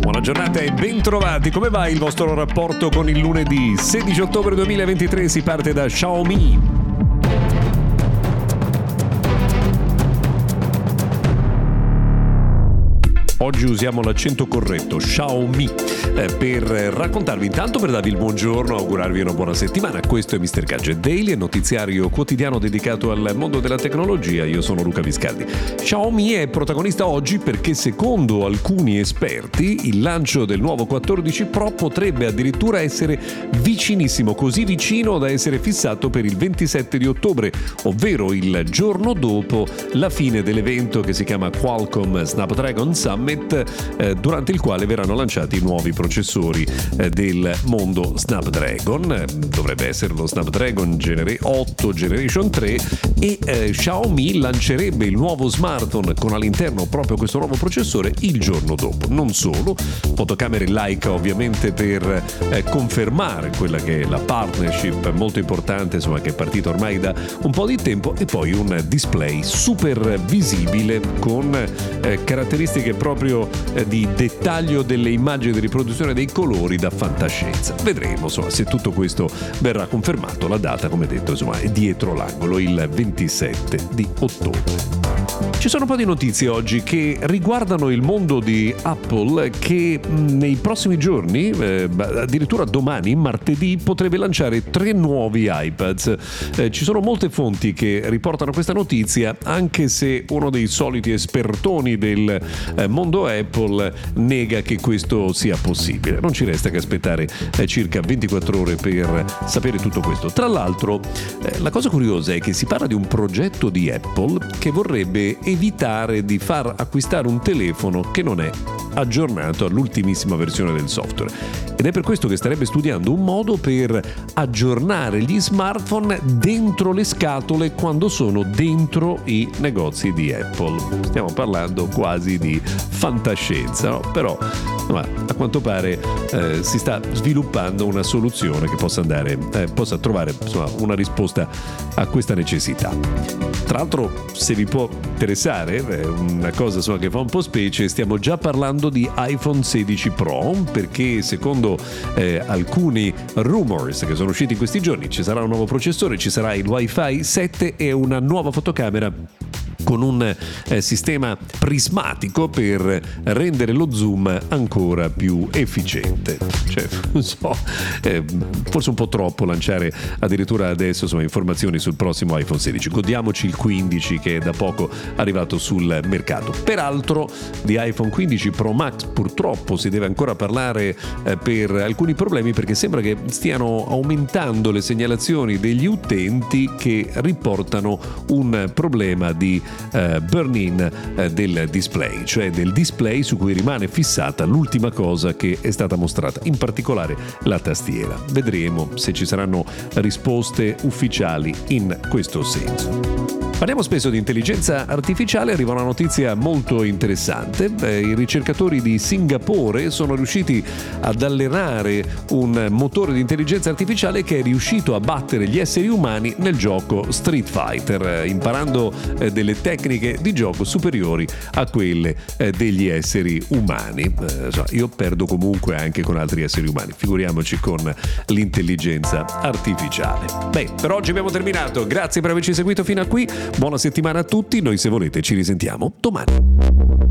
Buona giornata e bentrovati. Come va il vostro rapporto con il lunedì? 16 ottobre 2023 si parte da Xiaomi. Oggi usiamo l'accento corretto, Xiaomi, eh, per raccontarvi intanto, per darvi il buongiorno, augurarvi una buona settimana. Questo è Mr. Gadget Daily, il notiziario quotidiano dedicato al mondo della tecnologia. Io sono Luca Viscaldi. Xiaomi è protagonista oggi perché secondo alcuni esperti il lancio del nuovo 14 Pro potrebbe addirittura essere vicinissimo, così vicino da essere fissato per il 27 di ottobre, ovvero il giorno dopo la fine dell'evento che si chiama Qualcomm Snapdragon Summit Summit eh, durante il quale verranno lanciati i nuovi processori eh, del mondo Snapdragon. Dovrebbe essere lo Snapdragon Genera- 8 Generation 3 e eh, Xiaomi lancerebbe il nuovo smartphone con all'interno proprio questo nuovo processore il giorno dopo. Non solo, fotocamere Leica ovviamente per eh, confermare quella che è la partnership molto importante insomma, che è partita ormai da un po' di tempo e poi un display super visibile con eh, caratteristiche proprio proprio eh, di dettaglio delle immagini di riproduzione dei colori da fantascienza. Vedremo insomma, se tutto questo verrà confermato. La data, come detto, insomma, è dietro l'angolo, il 27 di ottobre. Ci sono un po' di notizie oggi che riguardano il mondo di Apple che nei prossimi giorni, eh, addirittura domani, martedì, potrebbe lanciare tre nuovi iPads. Eh, ci sono molte fonti che riportano questa notizia, anche se uno dei soliti espertoni del eh, mondo Apple nega che questo sia possibile. Non ci resta che aspettare eh, circa 24 ore per sapere tutto questo. Tra l'altro, eh, la cosa curiosa è che si parla di un progetto di Apple che vorrebbe evitare di far acquistare un telefono che non è aggiornato all'ultimissima versione del software. Ed è per questo che starebbe studiando un modo per aggiornare gli smartphone dentro le scatole quando sono dentro i negozi di Apple. Stiamo parlando quasi di fantascienza, no? però insomma, a quanto pare eh, si sta sviluppando una soluzione che possa, andare, eh, possa trovare insomma, una risposta a questa necessità. Tra l'altro, se vi può interessare, è una cosa insomma, che fa un po' specie, stiamo già parlando di iPhone 16 Pro perché secondo eh, alcuni rumors che sono usciti in questi giorni ci sarà un nuovo processore, ci sarà il WiFi 7 e una nuova fotocamera con un eh, sistema prismatico per rendere lo zoom ancora più efficiente. Cioè, so, eh, forse un po' troppo lanciare addirittura adesso insomma, informazioni sul prossimo iPhone 16. Godiamoci il 15 che è da poco arrivato sul mercato. Peraltro di iPhone 15 Pro Max purtroppo si deve ancora parlare eh, per alcuni problemi perché sembra che stiano aumentando le segnalazioni degli utenti che riportano un problema di eh, burn-in eh, del display, cioè del display su cui rimane fissata l'ultima cosa che è stata mostrata, in particolare la tastiera. Vedremo se ci saranno risposte ufficiali in questo senso. Parliamo spesso di intelligenza artificiale, arriva una notizia molto interessante. Eh, I ricercatori di Singapore sono riusciti ad allenare un motore di intelligenza artificiale che è riuscito a battere gli esseri umani nel gioco Street Fighter, eh, imparando eh, delle tecniche di gioco superiori a quelle eh, degli esseri umani. Eh, io perdo comunque anche con altri esseri umani, figuriamoci con l'intelligenza artificiale. Beh, per oggi abbiamo terminato. Grazie per averci seguito fino a qui. Buona settimana a tutti, noi se volete ci risentiamo domani.